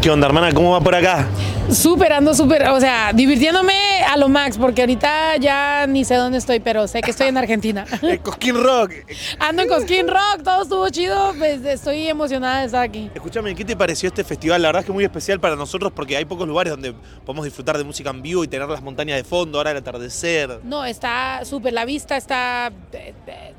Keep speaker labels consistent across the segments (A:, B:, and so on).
A: ¿Qué onda, hermana? ¿Cómo va por acá?
B: Súper, ando súper, o sea, divirtiéndome a lo max, porque ahorita ya ni sé dónde estoy, pero sé que estoy en Argentina.
A: Eh, Cosquín Rock.
B: Ando en Cosquín Rock, todo estuvo chido, pues estoy emocionada de estar aquí.
A: Escúchame, ¿qué te pareció este festival? La verdad es que es muy especial para nosotros porque hay pocos lugares donde podemos disfrutar de música en vivo y tener las montañas de fondo, ahora el atardecer.
B: No, está súper, la vista está eh, eh,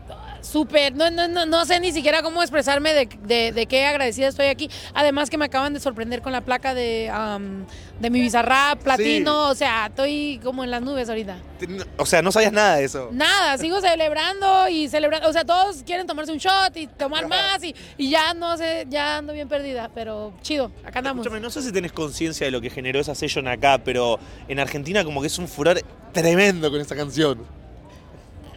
B: súper, no, no, no, no sé ni siquiera cómo expresarme de, de- de qué agradecida estoy aquí. Además que me acaban de sorprender con la placa de, de mi Bizarrap, platino, o sea, estoy como en las nubes ahorita.
A: O sea, no sabías nada de eso.
B: Nada, sigo celebrando y celebrando. O sea, todos quieren tomarse un shot y tomar más y, y ya no sé, ya ando bien perdida, pero chido, acá andamos.
A: Escúchame, no sé si tenés conciencia de lo que generó esa session acá, pero en Argentina como que es un furor tremendo con esa canción.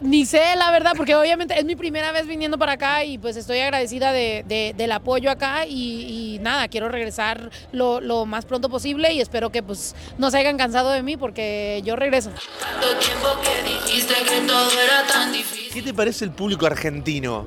B: Ni sé, la verdad, porque obviamente es mi primera vez viniendo para acá y pues estoy agradecida de, de- del apoyo acá y, y nada, quiero regresar lo, lo más pronto posible y espero que pues no se hayan cansado de mí porque yo regreso.
A: ¿Qué te parece el público argentino?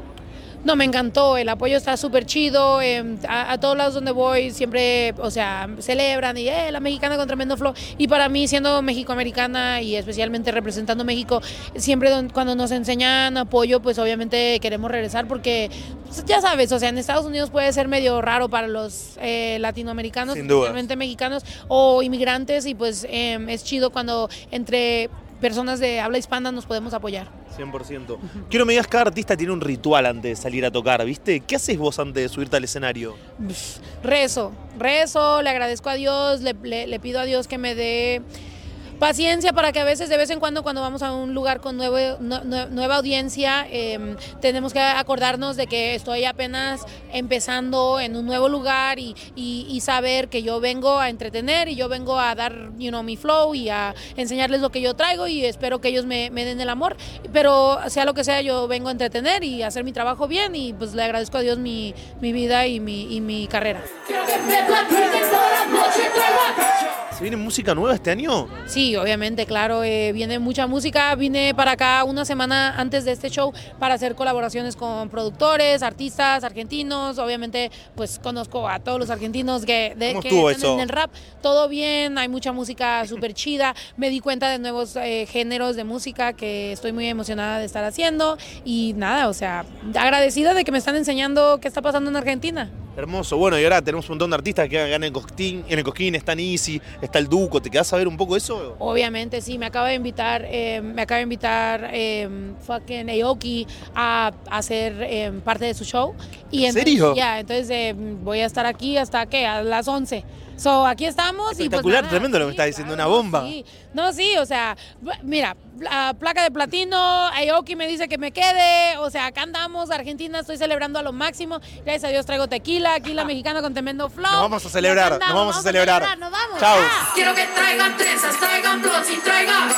B: No, me encantó, el apoyo está súper chido, eh, a, a todos lados donde voy siempre, o sea, celebran y eh, la mexicana con tremendo flow. Y para mí, siendo mexicoamericana y especialmente representando México, siempre don- cuando nos enseñan apoyo, pues obviamente queremos regresar porque, pues, ya sabes, o sea, en Estados Unidos puede ser medio raro para los eh, latinoamericanos, especialmente mexicanos o inmigrantes y pues eh, es chido cuando entre personas de habla hispana nos podemos apoyar.
A: 100%. Quiero me digas, cada artista tiene un ritual antes de salir a tocar, ¿viste? ¿Qué haces vos antes de subirte al escenario?
B: Rezo, rezo, le agradezco a Dios, le, le- le pido a Dios que me dé paciencia para que a veces, de vez en cuando, cuando vamos a un lugar con nueve- nue- nue- nueva audiencia, eh, tenemos que acordarnos de que estoy apenas empezando en un nuevo lugar y, y- saber que yo vengo a entretener y yo vengo a dar, you know, mi flow y a enseñarles lo que yo traigo y espero que ellos me, den el amor. Pero sea lo que sea, yo vengo a entretener y hacer mi trabajo bien y pues le agradezco a Dios mi, mi vida y mi, y mi carrera.
A: ¿Se viene música nueva este año?
B: Sí, obviamente, claro, eh, viene mucha música. Vine para acá una semana antes de este show para hacer colaboraciones con productores, artistas argentinos. Obviamente, pues conozco a todos los argentinos que, de,
A: ¿Cómo
B: que están
A: eso?
B: en el rap. Todo bien, hay mucha música súper chida. Me di cuenta de nuevos eh, géneros de música que estoy muy emocionada de estar haciendo. Y nada, o sea, agradecida de que me están enseñando qué está pasando en Argentina.
A: Hermoso. Bueno, y ahora tenemos un montón de artistas que ganan en el Cosquín, en el Cosquín, está Easy, está el Duco. ¿Te quedás a ver un poco eso?
B: Obviamente, sí, me acaba de invitar, eh, me acaba de invitar eh, fucking Aoki a, hacer eh, parte de su show. Y
A: ¿En
B: entonces,
A: serio?
B: Ya, entonces eh, voy a estar aquí hasta que a las 11. So, aquí estamos y pues
A: Espectacular,
B: nada,
A: tremendo lo que
B: sí,
A: me estás diciendo,
B: claro,
A: una bomba.
B: sí. No, sí, o sea, mira, la placa de platino, Aoki me dice que me quede, o sea, acá andamos, Argentina, estoy celebrando a lo máximo. Gracias a Dios traigo tequila, aquí la mexicana con tremendo flow.
A: Nos vamos a celebrar, nos vamos a celebrar.
B: Nos vamos.
A: Chao.
C: Quiero que traigan trenzas, traigan blots y traigan